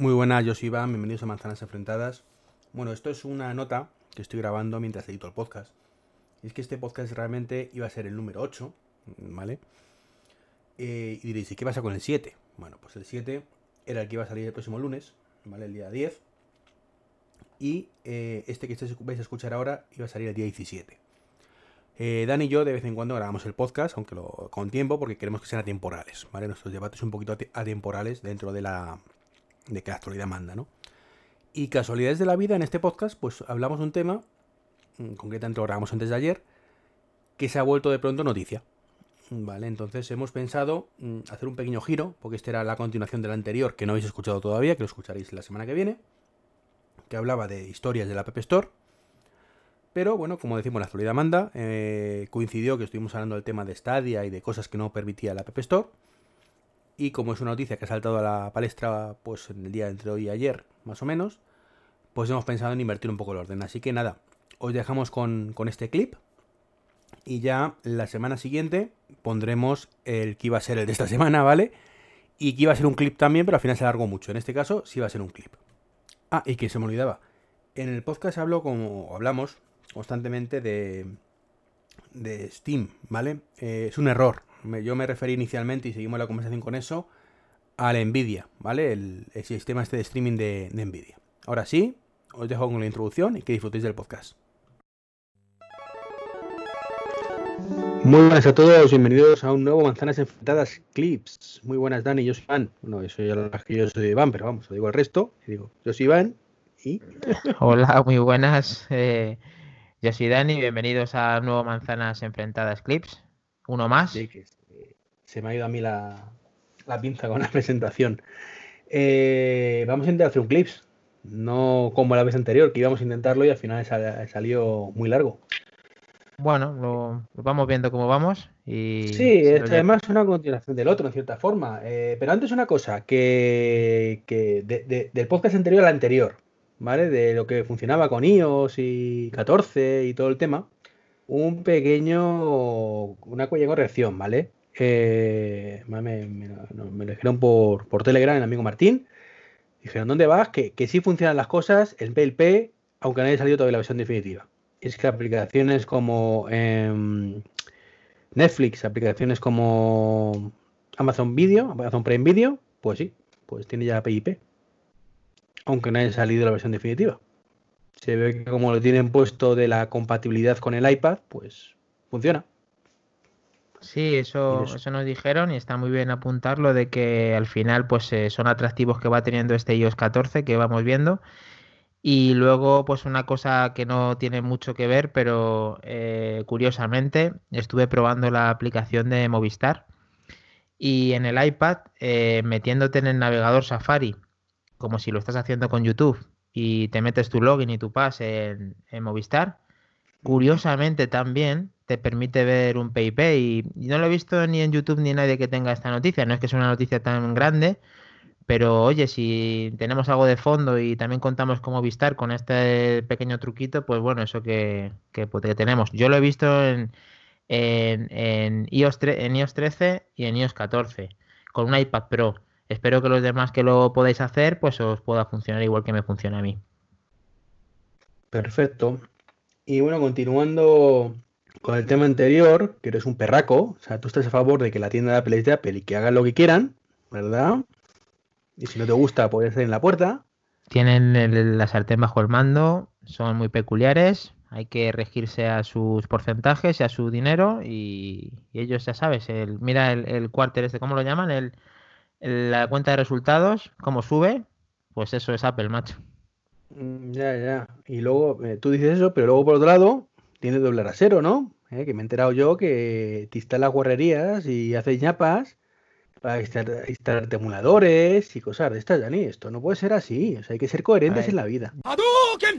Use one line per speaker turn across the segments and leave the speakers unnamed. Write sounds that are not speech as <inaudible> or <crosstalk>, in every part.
Muy buenas, yo soy Iván, bienvenidos a Manzanas Enfrentadas. Bueno, esto es una nota que estoy grabando mientras edito el podcast. Y es que este podcast realmente iba a ser el número 8, ¿vale? Eh, y diréis, ¿y qué pasa con el 7? Bueno, pues el 7 era el que iba a salir el próximo lunes, ¿vale? El día 10. Y eh, este que vais a escuchar ahora iba a salir el día 17. Eh, Dan y yo de vez en cuando grabamos el podcast, aunque lo, con tiempo, porque queremos que sean atemporales, ¿vale? Nuestros debates un poquito atemporales dentro de la, de que la actualidad manda, ¿no? Y casualidades de la vida, en este podcast, pues hablamos un tema, mm, concretamente lo grabamos antes de ayer, que se ha vuelto de pronto noticia. Vale, entonces hemos pensado mm, hacer un pequeño giro, porque este era la continuación del anterior, que no habéis escuchado todavía, que lo escucharéis la semana que viene, que hablaba de historias de la App Store. Pero bueno, como decimos, la actualidad manda. Eh, coincidió que estuvimos hablando del tema de Stadia y de cosas que no permitía la App Store. Y como es una noticia que ha saltado a la palestra pues en el día entre hoy y ayer, más o menos, pues hemos pensado en invertir un poco el orden. Así que nada, os dejamos con, este clip. Y ya la semana siguiente pondremos el que iba a ser el de esta <laughs> semana, ¿vale? Y que iba a ser un clip también, pero al final se alargó mucho. En este caso sí va a ser un clip. Ah, y que se me olvidaba. En el podcast hablo como hablamos constantemente de, de Steam, ¿vale? Eh, es un error yo me referí inicialmente y seguimos la conversación con eso a la Nvidia, ¿vale? El, sistema este de streaming de, Nvidia. Ahora sí, os dejo con la introducción y que disfrutéis del podcast. Muy buenas a todos, bienvenidos a un nuevo Manzanas Enfrentadas Clips. Muy buenas, Dani, yo soy Iván. Bueno, eso ya lo que yo soy Iván, pero vamos, lo digo el resto. digo, yo soy Iván y. <laughs>
Hola, muy buenas. Eh, yo soy Dani, bienvenidos a un nuevo Manzanas Enfrentadas Clips. Uno más.
Sí, que se me ha ido a mí la, pinza con la <laughs> presentación. Eh, vamos a intentar hacer un clips. No como la vez anterior, que íbamos a intentarlo y al final salió muy largo.
Bueno, lo, vamos viendo cómo vamos. Y
sí, además es una continuación del otro, en cierta forma. Eh, pero antes una cosa, que, del podcast anterior al anterior, ¿vale? De lo que funcionaba con iOS y 14 y todo el tema un pequeño, una pequeña corrección, ¿vale? Eh, me, lo dijeron por, por, Telegram el amigo Martín. Dijeron, ¿dónde vas? Que, que sí funcionan las cosas en PLP, aunque no haya salido todavía la versión definitiva. Es que aplicaciones como em, Netflix, aplicaciones como Amazon Video, Amazon Prime Video, pues sí, pues tiene ya PIP. Aunque no haya salido la versión definitiva se ve que como lo tienen puesto de la compatibilidad con el iPad, pues funciona.
Sí, eso, eso nos dijeron y está muy bien apuntarlo de que al final pues eh, son atractivos que va teniendo este iOS 14 que vamos viendo. Y luego pues una cosa que no tiene mucho que ver, pero eh, curiosamente estuve probando la aplicación de Movistar y en el iPad eh, metiéndote en el navegador Safari, como si lo estás haciendo con YouTube y te metes tu login y tu pass en, Movistar, curiosamente también te permite ver un PIP y, no lo he visto ni en YouTube ni nadie que tenga esta noticia. No es que sea una noticia tan grande, pero oye, si tenemos algo de fondo y también contamos con Movistar con este pequeño truquito, pues bueno, eso que, que, pues, tenemos. Yo lo he visto en, en, en, iOS en iOS 13 y en iOS 14 con un iPad Pro. Espero que los demás que lo podáis hacer, pues os pueda funcionar igual que me funciona a mí.
Perfecto. Y bueno, continuando con el tema anterior, que eres un perraco, o sea, tú estás a favor de que la tienda de Apple es de Apple y que hagan lo que quieran, ¿verdad? Y si no te gusta, puedes estar en la puerta.
Tienen la sartén bajo el mando, son muy peculiares, hay que regirse a sus porcentajes y a su dinero y, ellos ya sabes, el, mira el, el quarter este, ¿cómo lo llaman? El, la cuenta de resultados, como sube, pues eso es Apple, macho.
Mm, ya, ya. Y luego, eh, tú dices eso, pero luego por otro lado, tiene doble rasero, ¿no? Eh, que me he enterado yo que te instalas guarrerías y haces ñapas para instalar, emuladores y cosas de estas, Dani. Esto no puede ser así. O sea, hay que ser coherentes en la vida.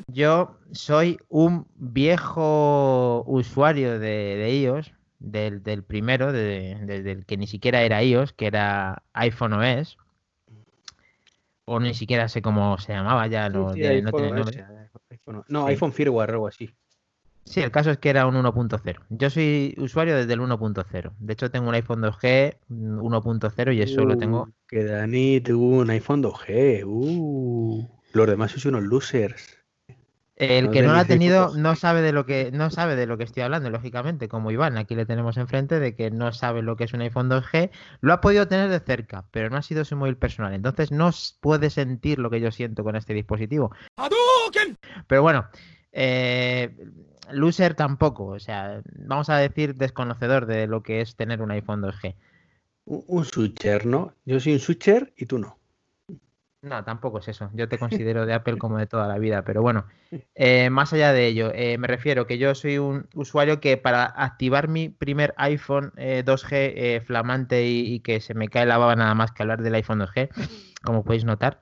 Yo soy un viejo usuario de, de iOS del, del primero, del que ni siquiera era iOS, que era iPhone OS, o ni siquiera sé cómo se llamaba ya, no,
no, iPhone Firmware o algo así.
Sí, el caso es que era un 1.0. Yo soy usuario desde el 1.0. De hecho, tengo un iPhone 2G 1.0 y eso lo tengo. Uh,
que Dani tuvo un iPhone 2G. Uh, los demás son unos losers.
El que no lo ha <laughs> tenido <laughs> no sabe de lo que no sabe de lo que estoy hablando, lógicamente, como Iván, aquí le tenemos enfrente de que no sabe lo que es un iPhone 2G, lo ha podido tener de cerca, pero no ha sido su móvil personal. Entonces no puede sentir lo que yo siento con este dispositivo. Pero bueno, eh, loser tampoco, o sea, vamos a decir desconocedor de lo que es tener un iPhone 2G.
Un, un switcher, ¿no? Yo soy un switcher y tú no.
No, tampoco es eso. Yo te considero de Apple como de toda la vida, pero bueno, <laughs> eh, más allá de ello, eh, me refiero que yo soy un usuario que para activar mi primer iPhone 2G eh, flamante y, que se me cae la baba nada más que hablar del iPhone 2G, como podéis notar,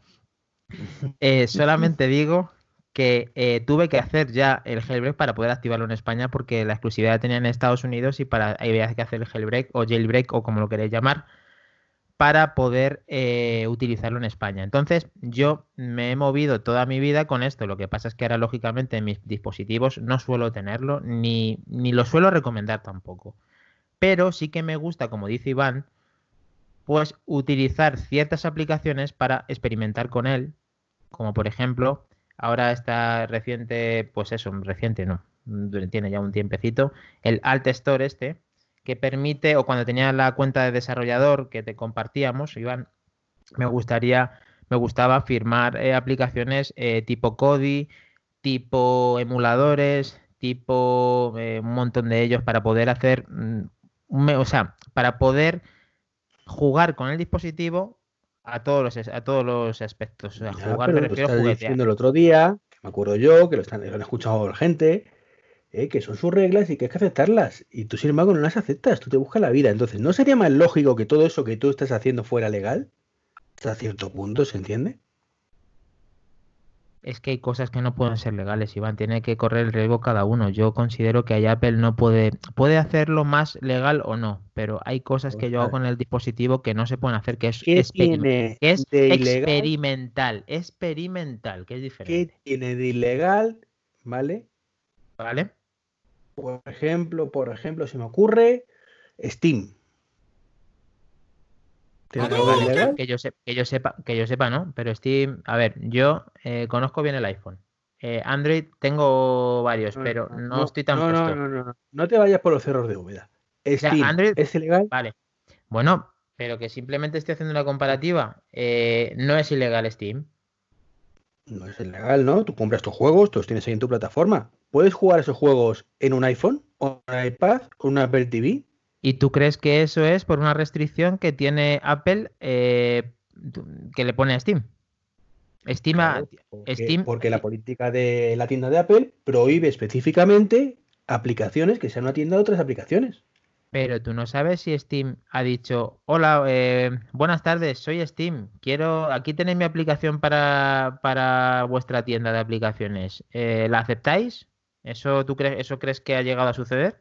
<laughs> solamente digo que tuve que hacer ya el jailbreak para poder activarlo en España porque la exclusividad la tenía en Estados Unidos y para ahí había que hacer el jailbreak o jailbreak o como lo queréis llamar para poder eh, utilizarlo en España. Entonces, yo me he movido toda mi vida con esto. Lo que pasa es que ahora, lógicamente, en mis dispositivos no suelo tenerlo, ni, ni lo suelo recomendar tampoco. Pero sí que me gusta, como dice Iván, pues utilizar ciertas aplicaciones para experimentar con él. Como por ejemplo, ahora está reciente, pues eso, reciente no, tiene ya un tiempecito, el Alt Store este, que permite, o cuando tenía la cuenta de desarrollador que te compartíamos, Iván, me gustaría, me gustaba firmar eh, aplicaciones eh, tipo Kodi, tipo emuladores, tipo eh, un montón de ellos para poder hacer, mm, o sea, para poder jugar con el dispositivo a todos los, a todos los aspectos. jugar
me refiero a el otro día, que me acuerdo yo, que lo, están, lo han escuchado la gente, ¿eh? que son sus reglas y que hay que aceptarlas. Y tú, sin embargo, no las aceptas, tú te buscas la vida. Entonces, ¿no sería más lógico que todo eso que tú estás haciendo fuera legal? Hasta cierto punto, ¿se entiende?
Es que hay cosas que no pueden ser legales, Iván. Tiene que correr el riesgo cada uno. Yo considero que Apple no puede, puede hacerlo más legal o no, pero hay cosas que yo hago con el dispositivo que no se pueden hacer, que es, es experimental, experimental, que es diferente.
¿Qué tiene de ilegal, vale?
¿Vale?
Por ejemplo, por ejemplo, se me ocurre Steam.
que, yo que yo sepa, que yo sepa, ¿no? Pero Steam, a ver, yo eh, conozco bien el iPhone. Eh, Android tengo varios, pero no, estoy tan
no, no, no, no, no, te vayas por los cerros de Úbeda. Steam, Android, ¿es ilegal?
Vale. Bueno, pero que simplemente estoy haciendo una comparativa. Eh, no es ilegal Steam.
No es ilegal, ¿no? Tú compras tus juegos, tú los tienes ahí en tu plataforma. ¿Puedes jugar esos juegos en un iPhone, o un iPad, o una Apple TV?
¿Y tú crees que eso es por una restricción que tiene Apple eh, que le pone a Steam? Estima,
porque,
Steam...
porque la política de la tienda de Apple prohíbe específicamente aplicaciones que sean una tienda de otras aplicaciones.
Pero tú no sabes si Steam ha dicho, hola, eh, buenas tardes, soy Steam, quiero, aquí tenéis mi aplicación para, para vuestra tienda de aplicaciones, eh, ¿la aceptáis? ¿Eso, tú crees, ¿Eso crees que ha llegado a suceder?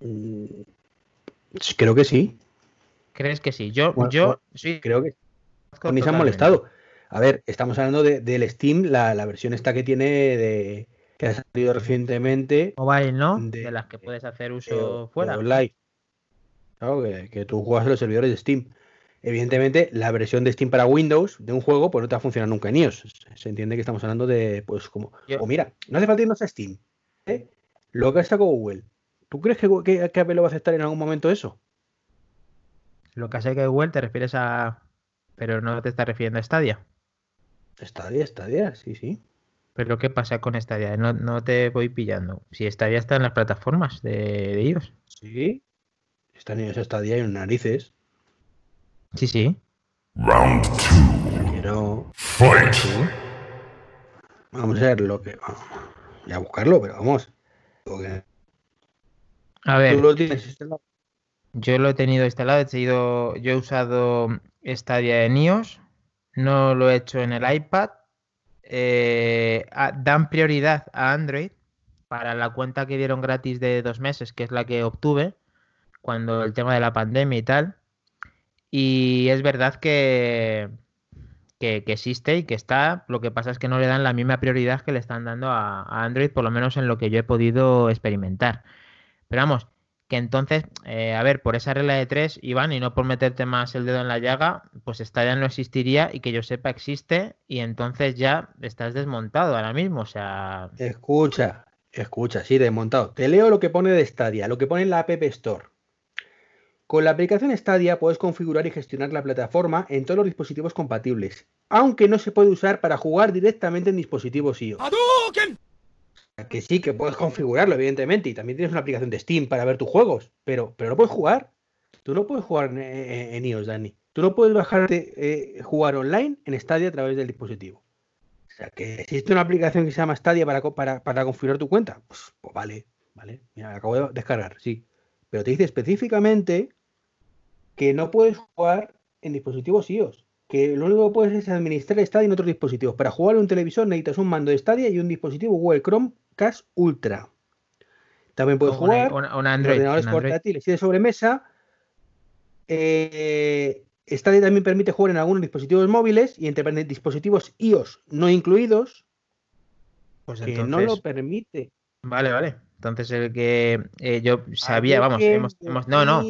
Mm, creo que sí.
¿Crees que sí? Yo, yo sí.
Creo que ni se han molestado. A ver, estamos hablando de, del Steam, la, la versión esta que tiene de que ha salido recientemente.
Mobile, ¿no? De, las que puedes hacer uso fuera.
Online. Claro, que, tú juegas en los servidores de Steam. Evidentemente, la versión de Steam para Windows de un juego, pues no te va a funcionar nunca en iOS. Se entiende que estamos hablando de, pues, como. O mira, no hace falta irnos a Steam. ¿eh? Lo que está con Google. ¿Tú crees que, que, Apple lo va a aceptar en algún momento eso?
Lo que hace que Google te refieres a. Pero no te estás refiriendo a Stadia.
Stadia, Stadia, sí, sí.
Pero ¿qué pasa con Stadia? No, no te voy pillando. Si Stadia está en las plataformas de, de ellos.
Sí. Están ellos Stadia en narices.
Sí, sí.
Round 2. Quiero... Fight. Vamos a ver lo que... Voy a buscarlo, pero vamos.
A ver. ¿Tú lo tienes instalado? Yo lo he tenido instalado. He yo he usado Stadia en iOS. No lo he hecho en el iPad eh, dan prioridad a Android para la cuenta que dieron gratis de dos meses, que es la que obtuve cuando el tema de la pandemia y tal. Y es verdad que, que, existe y que está. Lo que pasa es que no le dan la misma prioridad que le están dando a, Android, por lo menos en lo que yo he podido experimentar. Pero vamos, que entonces, eh, a ver, por esa regla de tres, Iván, y no por meterte más el dedo en la llaga, pues Stadia no existiría y que yo sepa existe y entonces ya estás desmontado ahora mismo, o sea...
Escucha, escucha, sí, desmontado. Te leo lo que pone de Stadia, lo que pone en la App Store. Con la aplicación Stadia puedes configurar y gestionar la plataforma en todos los dispositivos compatibles, aunque no se puede usar para jugar directamente en dispositivos iOS. Que sí, que puedes configurarlo, evidentemente, y también tienes una aplicación de Steam para ver tus juegos, pero, pero no puedes jugar. Tú no puedes jugar en, iOS, Dani. Tú no puedes bajarte, eh, jugar online en Stadia a través del dispositivo. O sea, que existe una aplicación que se llama Stadia para, para, para configurar tu cuenta. Pues, pues vale, vale. Mira, la acabo de descargar, sí. Pero te dice específicamente que no puedes jugar en dispositivos iOS. Que lo único que puedes es administrar Stadia en otros dispositivos. Para jugar en un televisor necesitas un mando de Stadia y un dispositivo Google Chromecast Ultra. También puedes jugar
en ordenadores
portátiles y de sobremesa. Eh, Stadia también permite jugar en algunos dispositivos móviles y entre dispositivos iOS no incluidos. Pues que no lo permite.
Vale, vale. Entonces el que eh, yo sabía, vamos, hemos, no, no,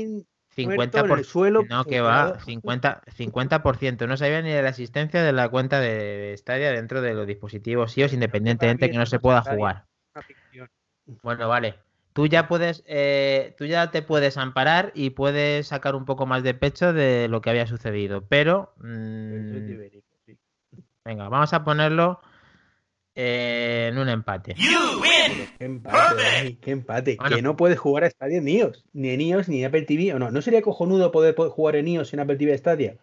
50%. suelo, no, que va, 50%, 50%. No sabía ni de la existencia de la cuenta de Stadia dentro de los dispositivos iOS, independientemente que no se pueda jugar. Bueno, vale. Tú ya puedes, eh, tú ya te puedes amparar y puedes sacar un poco más de pecho de lo que había sucedido, pero mm, venga, vamos a ponerlo eh, en un empate.
Qué empate, qué empate. Que no puedes jugar a Stadia en iOS, ni en iOS ni en Apple TV, o no. ¿No sería cojonudo poder, jugar en iOS en Apple TV Stadia?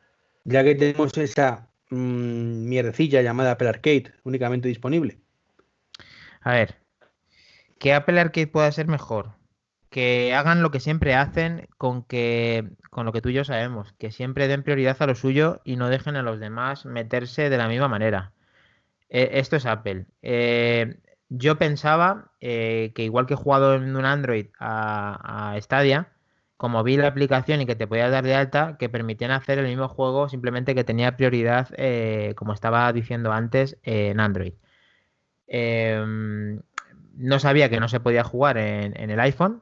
Ya que tenemos esa mmm, mierdecilla llamada Apple Arcade únicamente disponible.
A ver, que Apple Arcade pueda ser mejor. Que hagan lo que siempre hacen con que con lo que tú y yo sabemos, que siempre den prioridad a lo suyo y no dejen a los demás meterse de la misma manera. Eh, esto es Apple. Eh, yo pensaba eh, que igual que he jugado en un Android a, Stadia, como vi la aplicación y que te podías dar de alta, que permitían hacer el mismo juego, simplemente que tenía prioridad, como estaba diciendo antes, en Android. No sabía que no se podía jugar en el iPhone,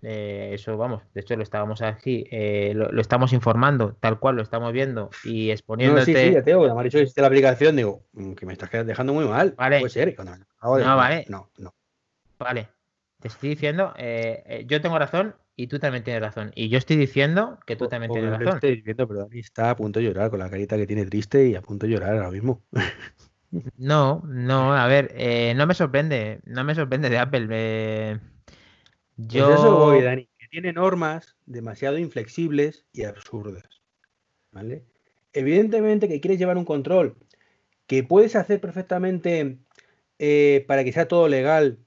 eh, eso, vamos, de hecho lo estábamos aquí, eh, lo, estamos informando, tal cual lo estamos viendo y exponiéndote.
No, sí, sí, ya tengo, me ha dicho que la aplicación, digo, mm, que me estás dejando muy mal.
Vale.
Puede ser.
No, no, vale. No, no. Vale. Te estoy diciendo, eh, yo tengo razón y tú también tienes razón. Y yo estoy diciendo que tú también tienes razón.
Estoy diciendo, pero Dani está a punto de llorar, con la carita que tiene triste y a punto de llorar ahora mismo. <laughs>
No, no, a ver, no me sorprende, no me sorprende de Apple.
Pues yo... eso voy, Dani, que tiene normas demasiado inflexibles y absurdas. ¿Vale? Evidentemente que quieres llevar un control que puedes hacer perfectamente eh, para que sea todo legal,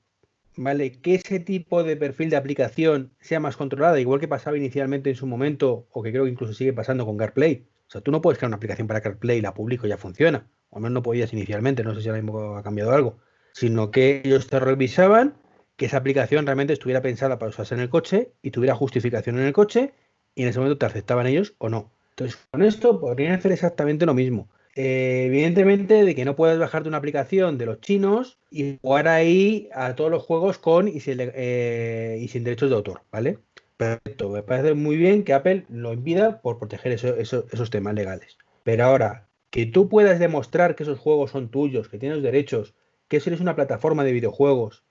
¿vale? Que ese tipo de perfil de aplicación sea más controlada, igual que pasaba inicialmente en su momento, o que creo que incluso sigue pasando con CarPlay. O sea, tú no puedes crear una aplicación para CarPlay y la publico y ya funciona. O al menos no podías inicialmente, no sé si ahora mismo ha cambiado algo. Sino que ellos te revisaban que esa aplicación realmente estuviera pensada para usarse en el coche y tuviera justificación en el coche y en ese momento te aceptaban ellos o no. Entonces, con esto podrían hacer exactamente lo mismo. Eh, evidentemente, de que no puedes bajarte una aplicación de los chinos y jugar ahí a todos los juegos con y sin, eh, derechos de autor, ¿vale? Perfecto, me parece muy bien que Apple lo impida por proteger esos temas legales. Pero ahora, que tú puedas demostrar que esos juegos son tuyos, que tienes derechos, que eres una plataforma de videojuegos,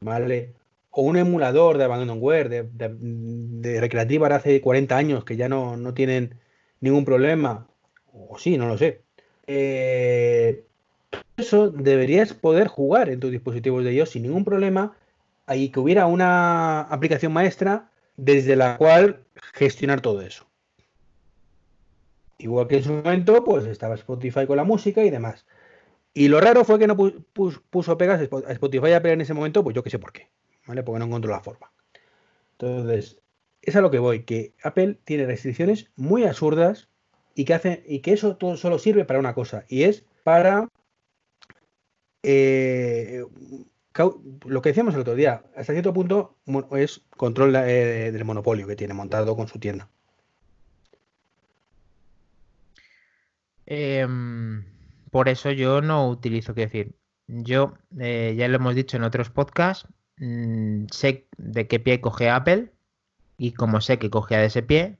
¿vale? O un emulador de Abandonware, de, de, recreativa de hace 40 años que ya no, tienen ningún problema, o sí, no lo sé. Eh, eso deberías poder jugar en tus dispositivos de ellos sin ningún problema y que hubiera una aplicación maestra desde la cual gestionar todo eso. Igual que en su momento, pues estaba Spotify con la música y demás. Y lo raro fue que no puso pegas a Spotify a pegar en ese momento, pues yo qué sé por qué, ¿vale? Porque no encontró la forma. Entonces, es a lo que voy, que Apple tiene restricciones muy absurdas y que, eso todo solo sirve para una cosa, y es para eh, lo que decíamos el otro día, hasta cierto punto es control eh, del monopolio que tiene montado con su tienda.
Em, por eso yo no utilizo, que decir, yo eh, ya lo hemos dicho en otros podcasts, mm, sé de qué pie coge Apple y como sé que coge a ese pie,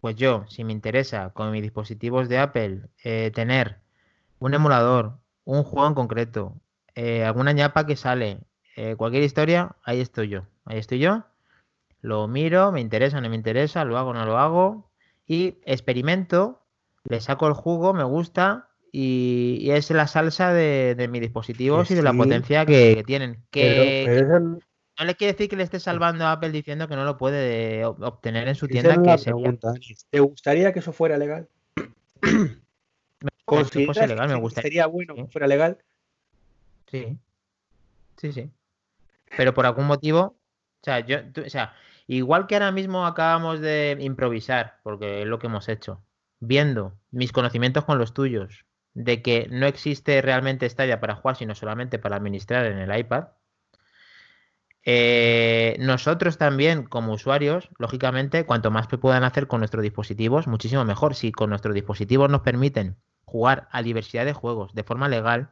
pues yo, si me interesa con mis dispositivos de Apple eh, tener un emulador, un juego en concreto, eh, alguna ñapa que sale, cualquier historia, ahí estoy yo. Ahí estoy yo. Lo miro, me interesa, no me interesa, lo hago, no lo hago. Y experimento, le saco el jugo, me gusta y, es la salsa de, mis dispositivos y de la potencia que, tienen. Que, no le quiere decir que le esté salvando a Apple diciendo que no lo puede obtener en su tienda. Que
¿Te gustaría que eso fuera legal? <clears throat>
fuese legal, me gustaría.
Sería bueno que fuera legal.
Sí. Sí, sí. Pero por algún motivo, o sea, yo, o sea, igual que ahora mismo acabamos de improvisar, porque es lo que hemos hecho, viendo mis conocimientos con los tuyos, de que no existe realmente Stadia para jugar, sino solamente para administrar en el iPad. Eh, nosotros también, como usuarios, lógicamente, cuanto más puedan hacer con nuestros dispositivos, muchísimo mejor. Si con nuestros dispositivos nos permiten jugar a diversidad de juegos de forma legal,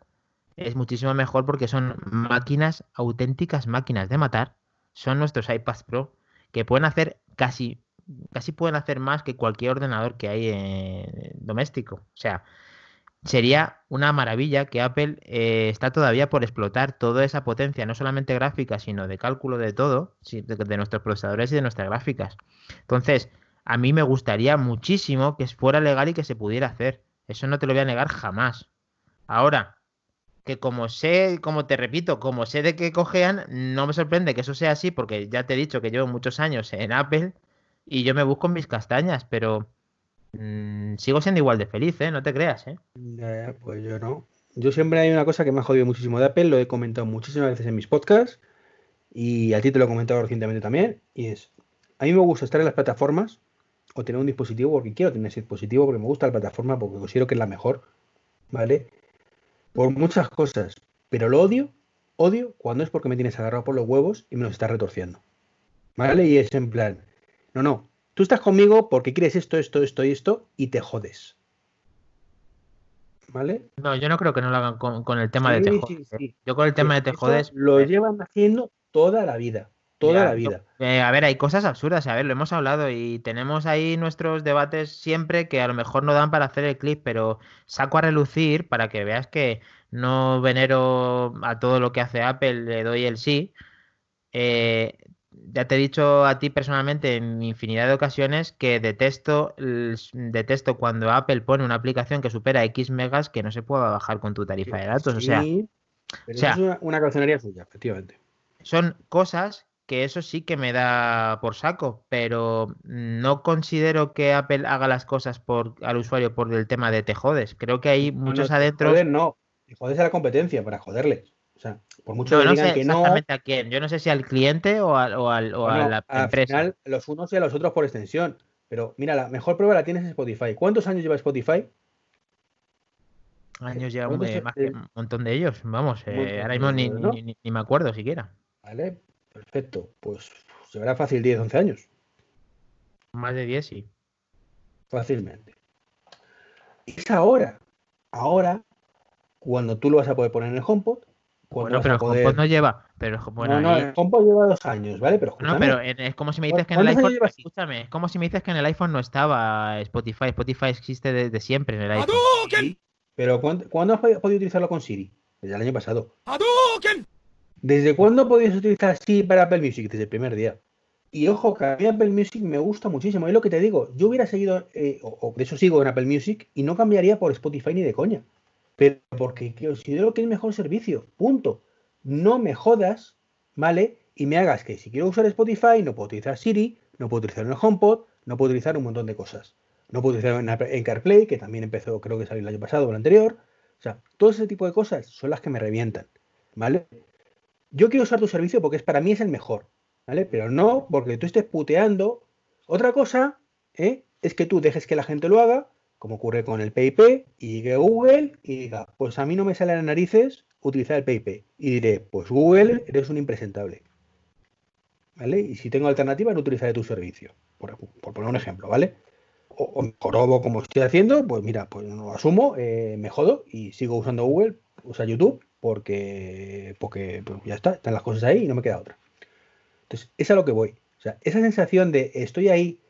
es muchísimo mejor porque son máquinas, auténticas máquinas de matar. Son nuestros iPads Pro que pueden hacer casi, casi pueden hacer más que cualquier ordenador que hay en, doméstico. O sea, sería una maravilla que Apple eh, está todavía por explotar toda esa potencia, no solamente gráfica, sino de cálculo de todo, de, nuestros procesadores y de nuestras gráficas. Entonces, a mí me gustaría muchísimo que fuera legal y que se pudiera hacer. Eso no te lo voy a negar jamás. Ahora, que como sé, como te repito, como sé de qué cojean, no me sorprende que eso sea así, porque ya te he dicho que llevo muchos años en Apple y yo me busco mis castañas, pero Mm, sigo siendo igual de feliz, ¿eh? No te creas, ¿eh?
pues yo no. Yo siempre hay una cosa que me ha jodido muchísimo de Apple, lo he comentado muchísimas veces en mis podcasts y a ti te lo he comentado recientemente también, y es, a mí me gusta estar en las plataformas o tener un dispositivo porque quiero tener ese dispositivo, porque me gusta la plataforma, porque considero que es la mejor, ¿vale? Por muchas cosas, pero lo odio, odio cuando es porque me tienes agarrado por los huevos y me los estás retorciendo, ¿vale? Y es en plan, no, no, Tú estás conmigo porque quieres esto, esto, esto y esto y te jodes. ¿Vale?
No, yo no creo que no lo hagan con, el tema de te jodes. ¿eh? Yo con el tema de te jodes.
Lo llevan haciendo toda la vida. Toda la vida.
Eh, a ver, hay cosas absurdas, a ver, lo hemos hablado y tenemos ahí nuestros debates siempre que a lo mejor no dan para hacer el clip, pero saco a relucir para que veas que no venero a todo lo que hace Apple, le doy el sí. Eh, ya te he dicho a ti personalmente en infinidad de ocasiones que detesto, detesto cuando Apple pone una aplicación que supera X megas que no se pueda bajar con tu tarifa de datos. o sea,
es una, una suya, efectivamente.
Son cosas que eso sí que me da por saco, pero no considero que Apple haga las cosas por al usuario por el tema de te jodes. Creo que hay muchos adentro.
Joder, no, te jodes a la competencia para joderles. Sea, por mucho
que digan que no. a quién. Yo no sé si al cliente o, al, o, al, o a la al Final,
los unos y a los otros por extensión. Pero mira, la mejor prueba la tienes en Spotify. ¿Cuántos años lleva Spotify?
Años lleva más que un montón de ellos. Vamos, eh, ahora mismo ni, ni, ni, me acuerdo siquiera.
Vale, perfecto. Pues llevará fácil 10, 11 años.
Más de 10, sí.
Fácilmente. Es ahora. Ahora, cuando tú lo vas a poder poner en el HomePod,
bueno, pero el HomePod no lleva. Pero, bueno,
no, no, el HomePod lleva dos años, ¿vale? Pero
no, pero es como si me dices que en el iPhone. Escúchame, es como si me dices que en el iPhone no estaba Spotify. Spotify existe desde siempre en el iPhone.
pero ¿cuándo, has podido utilizarlo con Siri? Desde el año pasado. ¿Desde cuándo podías utilizar Siri para Apple Music? Desde el primer día. Y ojo, que a mí Apple Music me gusta muchísimo. Es lo que te digo. Yo hubiera seguido, eh, o, de eso sigo en Apple Music, y no cambiaría por Spotify ni de coña pero porque considero que es mejor servicio. Punto. No me jodas, ¿vale? Y me hagas que si quiero usar Spotify no puedo utilizar Siri, no puedo utilizar el HomePod, no puedo utilizar un montón de cosas. No puedo utilizar en CarPlay, que también empezó, creo que salió el año pasado o el anterior. O sea, todo ese tipo de cosas son las que me revientan, ¿vale? Yo quiero usar tu servicio porque es, para mí es el mejor, ¿vale? Pero no porque tú estés puteando. Otra cosa ¿eh? es que tú dejes que la gente lo haga como ocurre con el PIP, y que Google y diga, pues a mí no me sale a las narices utilizar el PIP. Y diré, pues Google, eres un impresentable. ¿Vale? Y si tengo alternativa, no utilizaré tu servicio. Por, poner un ejemplo, ¿vale? o, o como estoy haciendo, pues mira, pues no lo asumo, eh, me jodo y sigo usando Google, usa YouTube, porque, porque pues ya está, están las cosas ahí y no me queda otra. Entonces, es a lo que voy. O sea, esa sensación de estoy ahí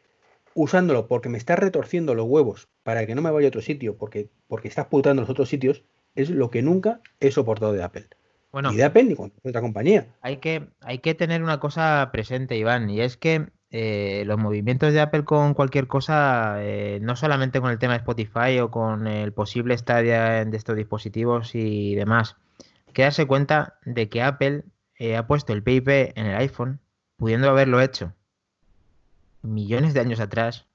usándolo porque me está retorciendo los huevos para que no me vaya a otro sitio, porque, porque estás putando los otros sitios, es lo que nunca he soportado de Apple. Bueno, ni de Apple ni con otra compañía.
Hay que, hay que tener una cosa presente, Iván, y es que eh, los movimientos de Apple con cualquier cosa, eh, no solamente con el tema de Spotify o con el posible Stadia de estos dispositivos y demás, hay que darse cuenta de que Apple eh, ha puesto el PIP en el iPhone, pudiendo haberlo hecho millones de años atrás,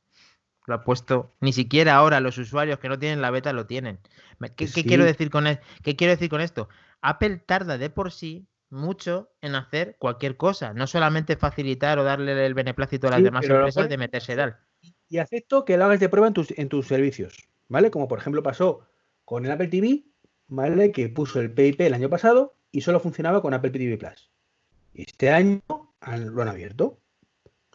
lo ha puesto. Ni siquiera ahora los usuarios que no tienen la beta lo tienen. ¿Qué, quiero, decir con ¿qué quiero decir con esto? Apple tarda de por sí mucho en hacer cualquier cosa, no solamente facilitar o darle el beneplácito a las demás empresas de meterse tal.
Y acepto que lo hagas de prueba en tus, en tus servicios, ¿vale? Como por ejemplo pasó con el Apple TV, ¿vale? Que puso el PIP el año pasado y solo funcionaba con Apple TV Plus. Y este año lo han abierto.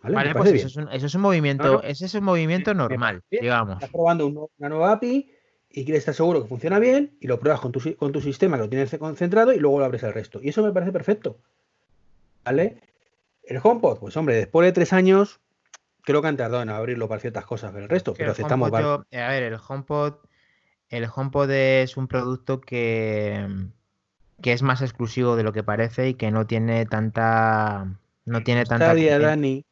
Vale, pues eso es, un, movimiento, ese es un movimiento normal, digamos.
Estás probando una nueva API y quieres estar seguro que funciona bien y lo pruebas con tu, con tu sistema que lo tienes concentrado y luego lo abres el resto. Y eso me parece perfecto. ¿Vale? El HomePod, pues hombre, después de tres años, creo que han tardado en abrirlo para ciertas cosas, pero el resto, pero aceptamos.
a ver, el HomePod, el HomePod es un producto que, que es más exclusivo de lo que parece y que no tiene tanta. No tiene tanta.
Dani,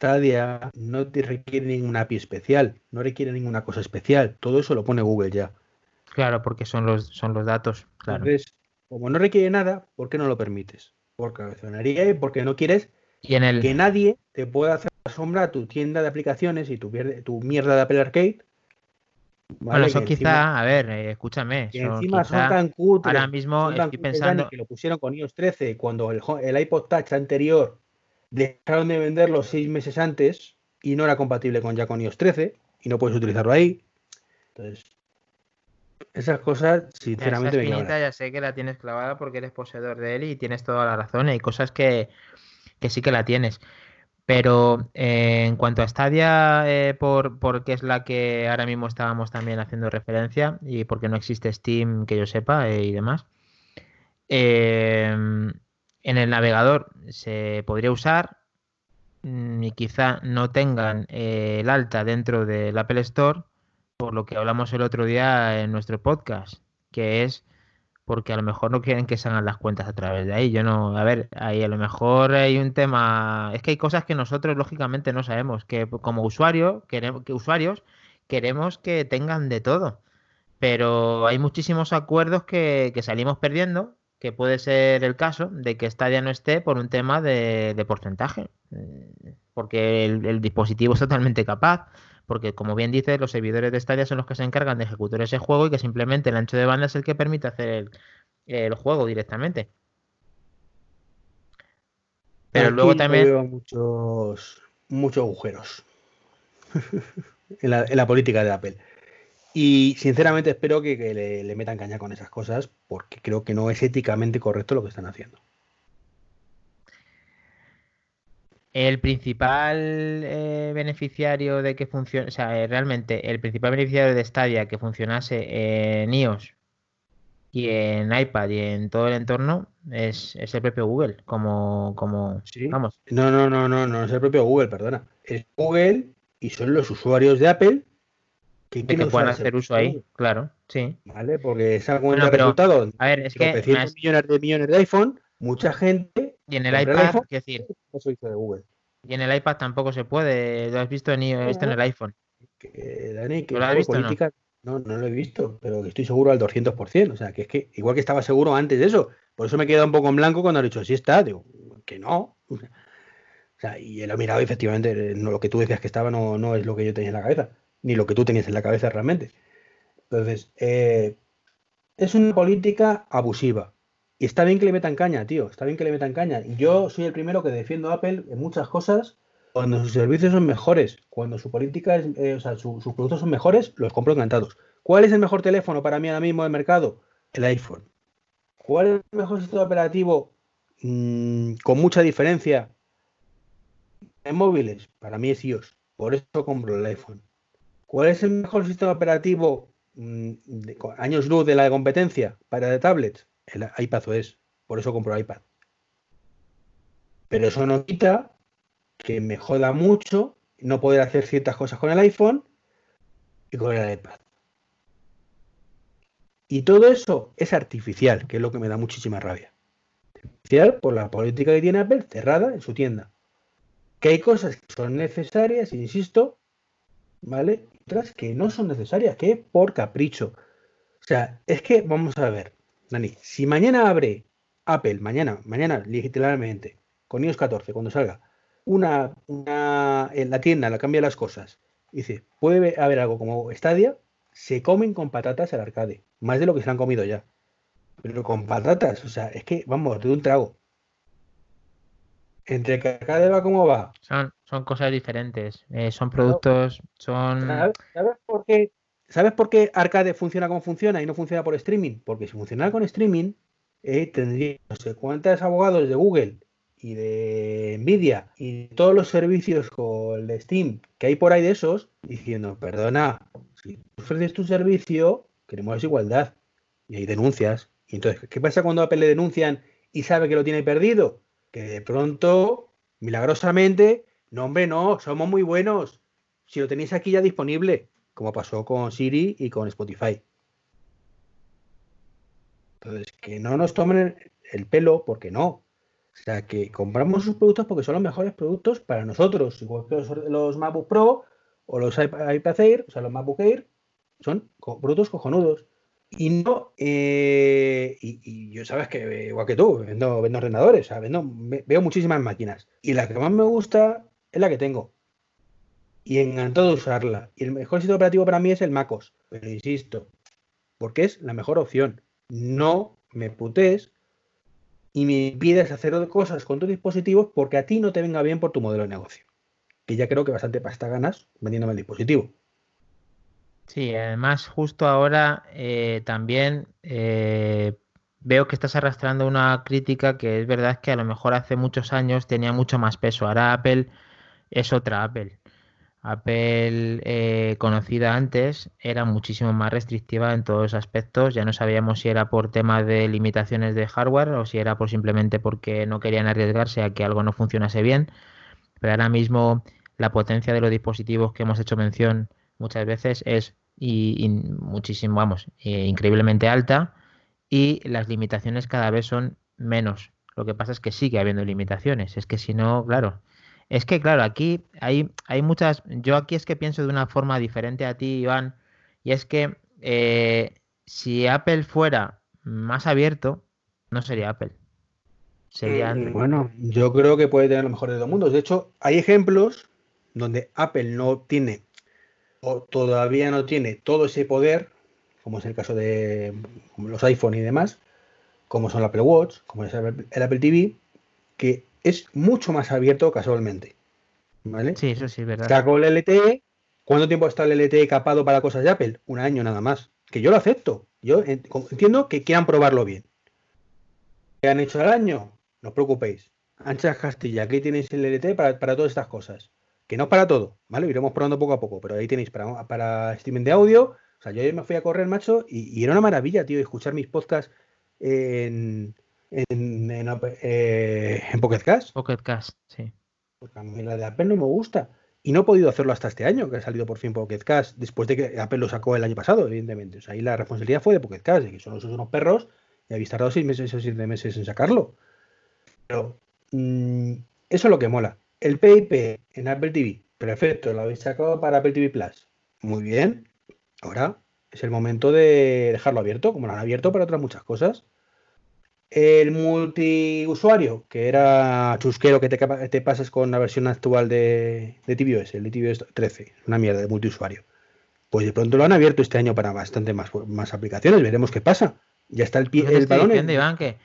Stadia no te requiere ninguna API especial, no requiere ninguna cosa especial. Todo eso lo pone Google ya.
Claro, porque son los, son los datos. Claro. Entonces,
como no requiere nada, ¿por qué no lo permites? Porque y porque no quieres que nadie te pueda hacer sombra a tu tienda de aplicaciones y tu, tu mierda de Apple Arcade.
Bueno, eso quizá, a ver, eh, escúchame.
encima son tan cutres.
Ahora mismo estoy pensando.
Que lo pusieron con iOS 13 cuando el, el iPod Touch anterior dejaron de venderlo seis meses antes y no era compatible con ya con iOS 13 y no puedes utilizarlo ahí. Entonces, esas cosas, sinceramente,
Esa ya sé que la tienes clavada porque eres poseedor de él y tienes toda la razón. Hay cosas que, sí que la tienes. Pero eh, en cuanto a Stadia, eh, por, porque es la que ahora mismo estábamos también haciendo referencia y porque no existe Steam que yo sepa eh, y demás, en el navegador se podría usar mm, y quizá no tengan eh, el alta dentro del Apple Store, por lo que hablamos el otro día en nuestro podcast, que es porque a lo mejor no quieren que salgan las cuentas a través de ahí. Yo no, a ver, ahí a lo mejor hay un tema, es que hay cosas que nosotros lógicamente no sabemos, que como usuario, queremos, que usuarios queremos que tengan de todo, pero hay muchísimos acuerdos que, que salimos perdiendo que puede ser el caso de que Stadia no esté por un tema de, porcentaje, eh, porque el, dispositivo <laughs> es totalmente capaz, porque como bien dice, los servidores de Stadia son los que se encargan de ejecutar ese juego y que simplemente el ancho de banda es el que permite hacer el, juego directamente.
Pero luego también... Veo muchos, muchos agujeros <laughs> en la política de Apple. Y sinceramente espero que, le, metan caña con esas cosas porque creo que no es éticamente correcto lo que están haciendo.
El principal eh, beneficiario de que funcione, o sea, eh, realmente el principal beneficiario de Stadia que funcionase en iOS y en iPad y en todo el entorno es, el propio Google, como, como vamos.
No, no, no, no, no es el propio Google, perdona. Es Google y son los usuarios de Apple
que, que puedan hacer uso ahí, claro, sí.
Vale, porque esa cuenta de resultados.
A ver, es que.
millones de millones de iPhone, mucha gente.
Y en el iPad, quiero decir. Eso hizo de Google. Y en el iPad tampoco se puede. Lo has visto en, en el iPhone.
Que, Dani, que ¿Lo has visto, política, no? no? lo he visto, pero que estoy seguro al 200%. O sea, que es que igual que estaba seguro antes de eso. Por eso me he quedado un poco en blanco cuando he dicho, sí está. Digo, que no. O sea, y él ha mirado, efectivamente, no, lo que tú decías que estaba no, no es lo que yo tenía en la cabeza ni lo que tú tenías en la cabeza realmente. Entonces, eh, es una política abusiva. Y está bien que le metan caña, tío. Está bien que le metan caña. Yo soy el primero que defiendo Apple en muchas cosas. Cuando sus servicios son mejores, cuando su política es, eh, o sea, sus productos son mejores, los compro encantados. ¿Cuál es el mejor teléfono para mí ahora mismo del mercado? El iPhone. ¿Cuál es el mejor sistema operativo mm, con mucha diferencia en móviles? Para mí es iOS. Por eso compro el iPhone. ¿Cuál es el mejor sistema operativo mm, años luz de la competencia para de tablets? El iPad es. Por eso compro iPad. Pero eso no quita que me joda mucho no poder hacer ciertas cosas con el iPhone y con el iPad. Y todo eso es artificial, que es lo que me da muchísima rabia. Artificial por la política que tiene Apple cerrada en su tienda. Que hay cosas que son necesarias, insisto, ¿vale? Y que no son necesarias, que por capricho. O sea, es que vamos a ver, Dani, si mañana abre Apple, mañana, mañana literalmente, con iOS 14, cuando salga, una, una, en la tienda, la cambia las cosas, dice, puede haber algo como Stadia, se comen con patatas el arcade, más de lo que se han comido ya. Pero con patatas, o sea, es que, vamos, de un trago. Entre que arcade va como va.
Son, son cosas diferentes, eh, son productos, son...
¿Sabes, por qué? ¿Sabes por qué arcade funciona como funciona y no funciona por streaming? Porque si funcionara con streaming, eh, tendría no sé cuántos abogados de Google y de Nvidia y todos los servicios con el Steam que hay por ahí de esos, diciendo, perdona, si ofreces tu servicio, queremos desigualdad. Y hay denuncias. Y entonces, ¿qué pasa cuando Apple le denuncian y sabe que lo tiene perdido? Que de pronto, milagrosamente, no, hombre, no, somos muy buenos. Si lo tenéis aquí ya disponible, como pasó con Siri y con Spotify. Entonces, que no nos tomen el pelo, porque no. O sea, que compramos sus productos porque son los mejores productos para nosotros, igual que los, MacBook Pro o los iPad Air, o sea, los MacBook Air, son productos cojonudos. Y no, eh, y, yo sabes que, igual que tú, vendo, ordenadores, o sea, veo muchísimas máquinas. Y la que más me gusta es la que tengo. Y encantado de usarla. Y el mejor sitio operativo para mí es el MacOS. Pero insisto, porque es la mejor opción. No me putes y me pides hacer cosas con tus dispositivos porque a ti no te venga bien por tu modelo de negocio. Que ya creo que bastante pasta ganas vendiéndome el dispositivo.
Sí, además justo ahora eh, también eh, veo que estás arrastrando una crítica que es verdad que a lo mejor hace muchos años tenía mucho más peso. Ahora Apple es otra Apple. Apple, eh, conocida antes, era muchísimo más restrictiva en todos los aspectos. Ya no sabíamos si era por tema de limitaciones de hardware o si era por simplemente porque no querían arriesgarse a que algo no funcionase bien. Pero ahora mismo la potencia de los dispositivos que hemos hecho mención muchas veces es y, muchísimo, vamos, eh, increíblemente alta y las limitaciones cada vez son menos. Lo que pasa es que sigue habiendo limitaciones. Es que si no, claro, es que, claro, aquí hay, hay muchas. Yo aquí es que pienso de una forma diferente a ti, Iván, y es que eh, si Apple fuera más abierto, no sería Apple.
Sería. Eh, bueno, yo creo que puede tener lo mejor de dos mundos. De hecho, hay ejemplos donde Apple no tiene o todavía no tiene todo ese poder, como es el caso de los iPhone y demás, como son el Apple Watch, como es el Apple TV, que es mucho más abierto casualmente. ¿Vale?
Sí, eso sí, verdad.
Sacó el LTE. ¿Cuánto tiempo está el LTE capado para cosas de Apple? Un año nada más. Que yo lo acepto. Yo entiendo que quieran probarlo bien. ¿Qué han hecho al año? No os preocupéis. Anchas Castilla, aquí tenéis el LTE para, todas estas cosas. Que no para todo, ¿vale? Iremos probando poco a poco, pero ahí tenéis para, para streaming de audio. O sea, yo me fui a correr, macho, y, y era una maravilla, tío, escuchar mis podcasts en, en, en, eh, en Pocket Cast.
Pocket Cast, sí.
Porque a mí la de Apple no me gusta. Y no he podido hacerlo hasta este año, que ha salido por fin Pocket Cast, después de que Apple lo sacó el año pasado, evidentemente. O sea, ahí la responsabilidad fue de Pocket Cast, de que son unos perros y habéis tardado seis meses o siete meses en sacarlo. Pero mm, eso es lo que mola. El PIP en Apple TV, perfecto, lo habéis sacado para Apple TV Plus. Muy bien. Ahora es el momento de dejarlo abierto, como lo han abierto para otras muchas cosas. El multiusuario, que era chusquero que te, pasas con la versión actual de, de tvOS, el de tvOS 13, una mierda de multiusuario. Pues de pronto lo han abierto este año para bastante más, más aplicaciones, veremos qué pasa. Ya está el, pie, el balón.
Diciendo, Iván, que,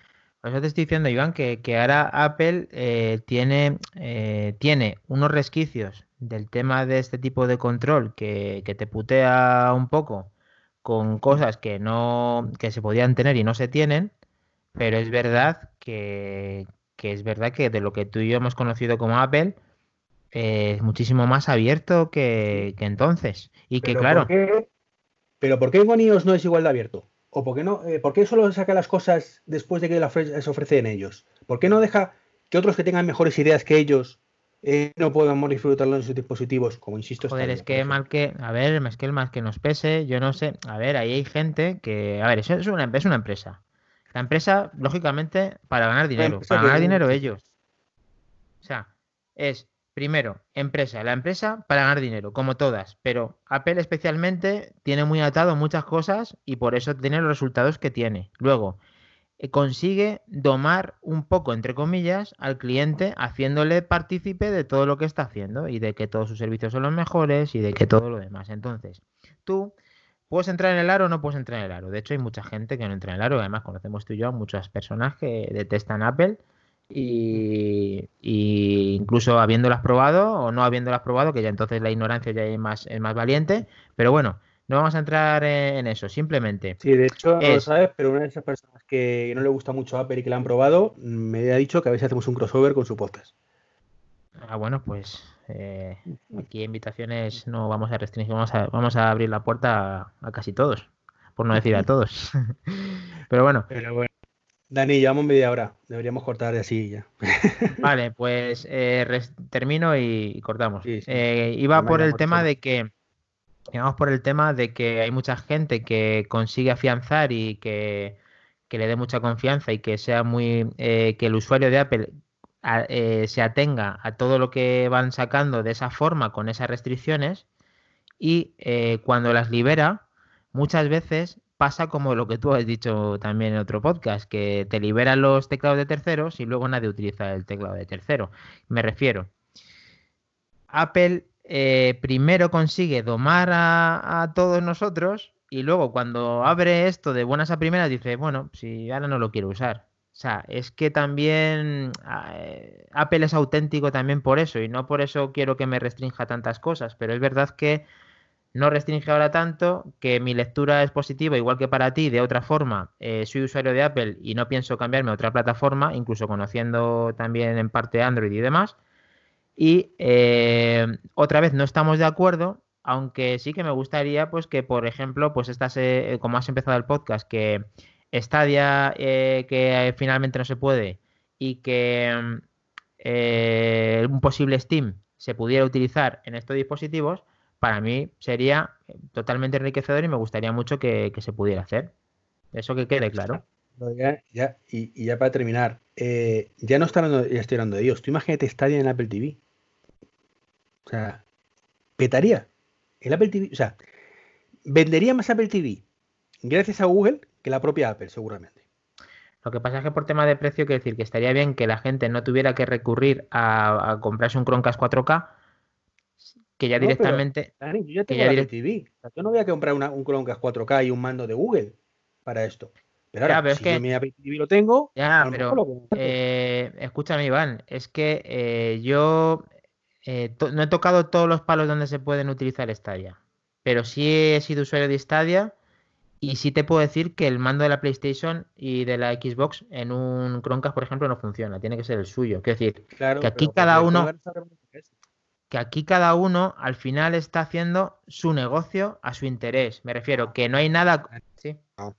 pues te estoy diciendo, Iván, que, ahora Apple eh, tiene, eh, tiene unos resquicios del tema de este tipo de control que, que te putea un poco con cosas que no que se podían tener y no se tienen pero es verdad que, es verdad que de lo que tú y yo hemos conocido como Apple, es muchísimo más abierto que, entonces. Y que claro.
pero ¿por qué con iOS no es igual de abierto? ¿O por qué no? Eh, ¿Por qué solo saca las cosas después de que las ofrecen ellos? ¿Por qué no deja que otros que tengan mejores ideas que ellos eh, no podamos disfrutarlo en sus dispositivos, como insisto.
Joder, es que mal que, a ver, es que el más que nos pese, yo no sé, a ver, ahí hay gente que, a ver, eso es una, es una empresa. La empresa, lógicamente, para ganar dinero, para ganar dinero ellos. O sea, es primero, empresa, la empresa para ganar dinero, como todas, pero Apple especialmente tiene muy atado muchas cosas y por eso tiene los resultados que tiene. Luego, eh, consigue domar un poco, entre comillas, al cliente haciéndole partícipe de todo lo que está haciendo y de que todos sus servicios son los mejores y de que todo lo demás. Entonces, tú puedes entrar en el aro o no puedes entrar en el aro. De hecho, hay mucha gente que no entra en el aro. Además, conocemos tú y yo muchas personas que detestan Apple y, incluso habiéndolas probado o no habiéndolas probado, que ya entonces la ignorancia ya es más, es más valiente. Pero bueno, no vamos a entrar en eso, simplemente.
Sí, de hecho, no lo sabes, pero una de esas personas que no le gusta mucho Apple y que la han probado, me ha dicho que a si hacemos un crossover con su podcast.
Ah, bueno, pues eh, aquí invitaciones no vamos a restringir, vamos a, vamos a abrir la puerta a, casi todos, por no decir a <laughs> todos. <laughs> pero bueno.
Pero bueno. Dani, llevamos media hora, deberíamos cortar así ya. <laughs>
vale, pues eh, termino y, cortamos. Eh, iba por el tema de que Digamos por el tema de que hay mucha gente que consigue afianzar y que, le dé mucha confianza y que sea muy eh, que el usuario de Apple se atenga a todo lo que van sacando de esa forma con esas restricciones y cuando las libera muchas veces pasa como lo que tú has dicho también en otro podcast que te liberan los teclados de terceros y luego nadie utiliza el teclado de tercero me refiero Apple eh, primero consigue domar a, todos nosotros y luego cuando abre esto de buenas a primeras dice, bueno, si ahora no lo quiero usar. O sea, es que también eh, Apple es auténtico también por eso y no por eso quiero que me restrinja tantas cosas, pero es verdad que no restringe ahora tanto, que mi lectura es positiva, igual que para ti, de otra forma, eh, soy usuario de Apple y no pienso cambiarme a otra plataforma, incluso conociendo también en parte Android y demás, y eh, otra vez no estamos de acuerdo, aunque sí que me gustaría, pues, que, por ejemplo, pues estas, eh, como has empezado el podcast, que Stadia, que finalmente no se puede, y que un posible Steam se pudiera utilizar en estos dispositivos, para mí sería totalmente enriquecedor y me gustaría mucho que, se pudiera hacer. Eso que quede claro.
Ya, y, ya para terminar, ya no está hablando, ya estoy hablando de Dios. Tú imagínate Stadia en Apple TV. O sea, petaría el Apple TV. O sea, vendería más Apple TV gracias a Google que la propia Apple, seguramente.
Lo que pasa es que por tema de precio, quiero decir que estaría bien que la gente no tuviera que recurrir a, comprarse un Chromecast 4K, que ya directamente.
yo ya tengo Apple TV. yo no voy a comprar un Chromecast 4K y un mando de Google para esto. Pero ahora, si yo mi Apple TV lo tengo.
Ya, pero. Eh, escúchame, Iván, es que eh, yo eh, no he tocado todos los palos donde se pueden utilizar Stadia, pero sí he sido usuario de Stadia y sí te puedo decir que el mando de la PlayStation y de la Xbox en un Chromecast, por ejemplo, no funciona, tiene que ser el suyo. Quiero decir, que aquí cada uno que aquí cada uno al final está haciendo su negocio a su interés. Me refiero que no hay nada. Sí.
O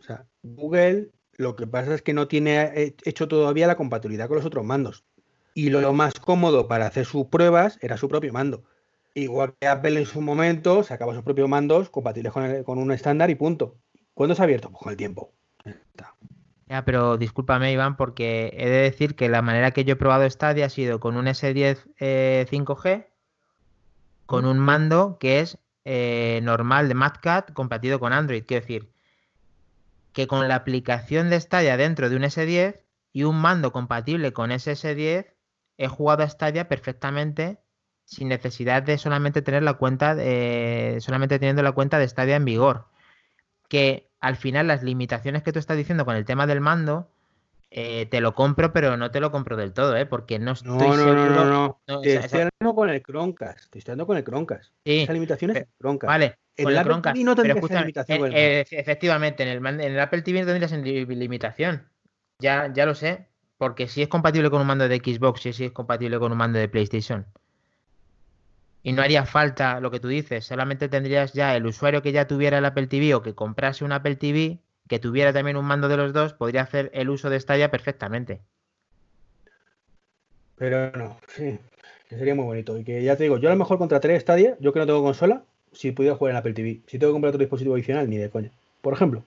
sea, Google lo que pasa es que no tiene hecho todavía la compatibilidad con los otros mandos y lo, más cómodo para hacer sus pruebas era su propio mando. Igual que Apple en su momento sacaba sus propios mandos compatibles con, un estándar y punto. ¿Cuándo se ha abierto? Pues con el tiempo.
Ya, pero discúlpame, Iván, porque he de decir que la manera que yo he probado Stadia ha sido con un S10 5G, eh, con un mando que es eh, normal de MadCat compatido con Android. Quiero decir, que con la aplicación de Stadia dentro de un S10 y un mando compatible con ese S10, he jugado a Stadia perfectamente sin necesidad de solamente tener la cuenta, de, solamente teniendo la cuenta de Stadia en vigor. Que al final las limitaciones que tú estás diciendo con el tema del mando, eh, te lo compro, pero no te lo compro del todo, ¿eh? Porque no estoy no, no,
seguro. No, no, no. te estoy hablando con el Croncast. Te estoy hablando con el Croncast. Sí. Esa limitación es el Croncast.
Vale. En el, Chromecast. no limitación. Eh, efectivamente, en el, en el Apple TV no tendrías limitación. Ya, ya lo sé. Porque si es compatible con un mando de Xbox y si es compatible con un mando de PlayStation. Y no haría falta lo que tú dices, solamente tendrías ya el usuario que ya tuviera el Apple TV o que comprase un Apple TV, que tuviera también un mando de los dos, podría hacer el uso de Stadia perfectamente.
Pero no, sí, que sería muy bonito. Y que ya te digo, yo a lo mejor contrataré Stadia, yo que no tengo consola, si pudiera jugar en Apple TV. Si tengo que comprar otro dispositivo adicional, ni de coña. Por ejemplo.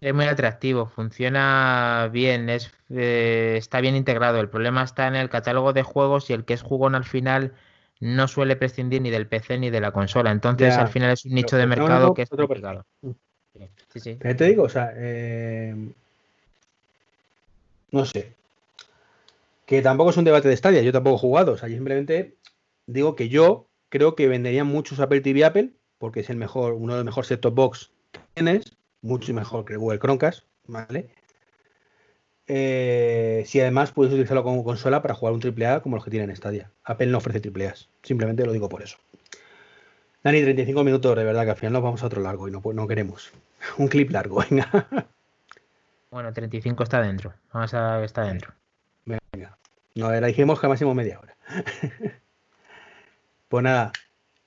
Es muy atractivo, funciona bien, es, eh, está bien integrado. El problema está en el catálogo de juegos y el que es jugón al final no suele prescindir ni del PC ni de la consola. Entonces, al final es un nicho de mercado que es complicado.
Sí, sí. te digo, o sea, eh, no sé. Que tampoco es un debate de Stadia, yo tampoco he jugado. O sea, yo simplemente digo que yo creo que venderían muchos Apple TV Apple, porque es el mejor, uno de los mejores set-top box que tienes, mucho mejor que el Google Chromecast, ¿vale? Eh, si además puedes utilizarlo como consola para jugar un AAA como los que tienen Stadia. Apple no ofrece AAA, simplemente lo digo por eso. Dani, 35 minutos, de verdad, que al final nos vamos a otro largo y no, no queremos. <laughs> Un clip largo, venga.
Bueno, 35 está dentro. Vamos a ver, está dentro.
Venga. No, la dijimos que máximo media hora. <laughs> pues nada,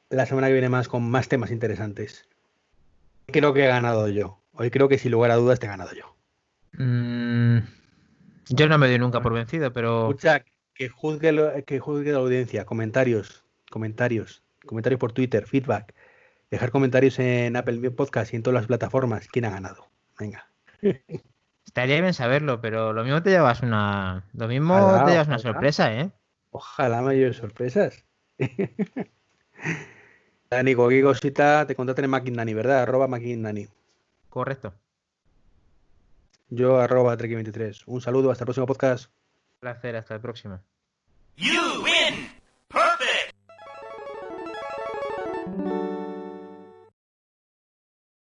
la semana que viene más con más temas interesantes. Creo que he ganado yo. Hoy creo que sin lugar a dudas te he ganado yo.
Mm, yo no me doy nunca por vencido, pero.
Escucha, que juzgue, que juzgue la audiencia. Comentarios, comentarios, comentarios por Twitter, feedback. Dejar comentarios en Apple Podcast y en todas las plataformas. ¿Quién ha ganado? Venga. <laughs>
Estaría bien saberlo, pero lo mismo te llevas una. Lo mismo te llevas una sorpresa, ¿eh?
Ojalá mayores sorpresas. <laughs> Dani, cualquier cosita te contraten en McKinnani, ¿verdad? Arroba McKinnani.
Correcto.
Yo arroba Treki23. Un saludo, hasta el próximo podcast.
Un placer, hasta el próximo.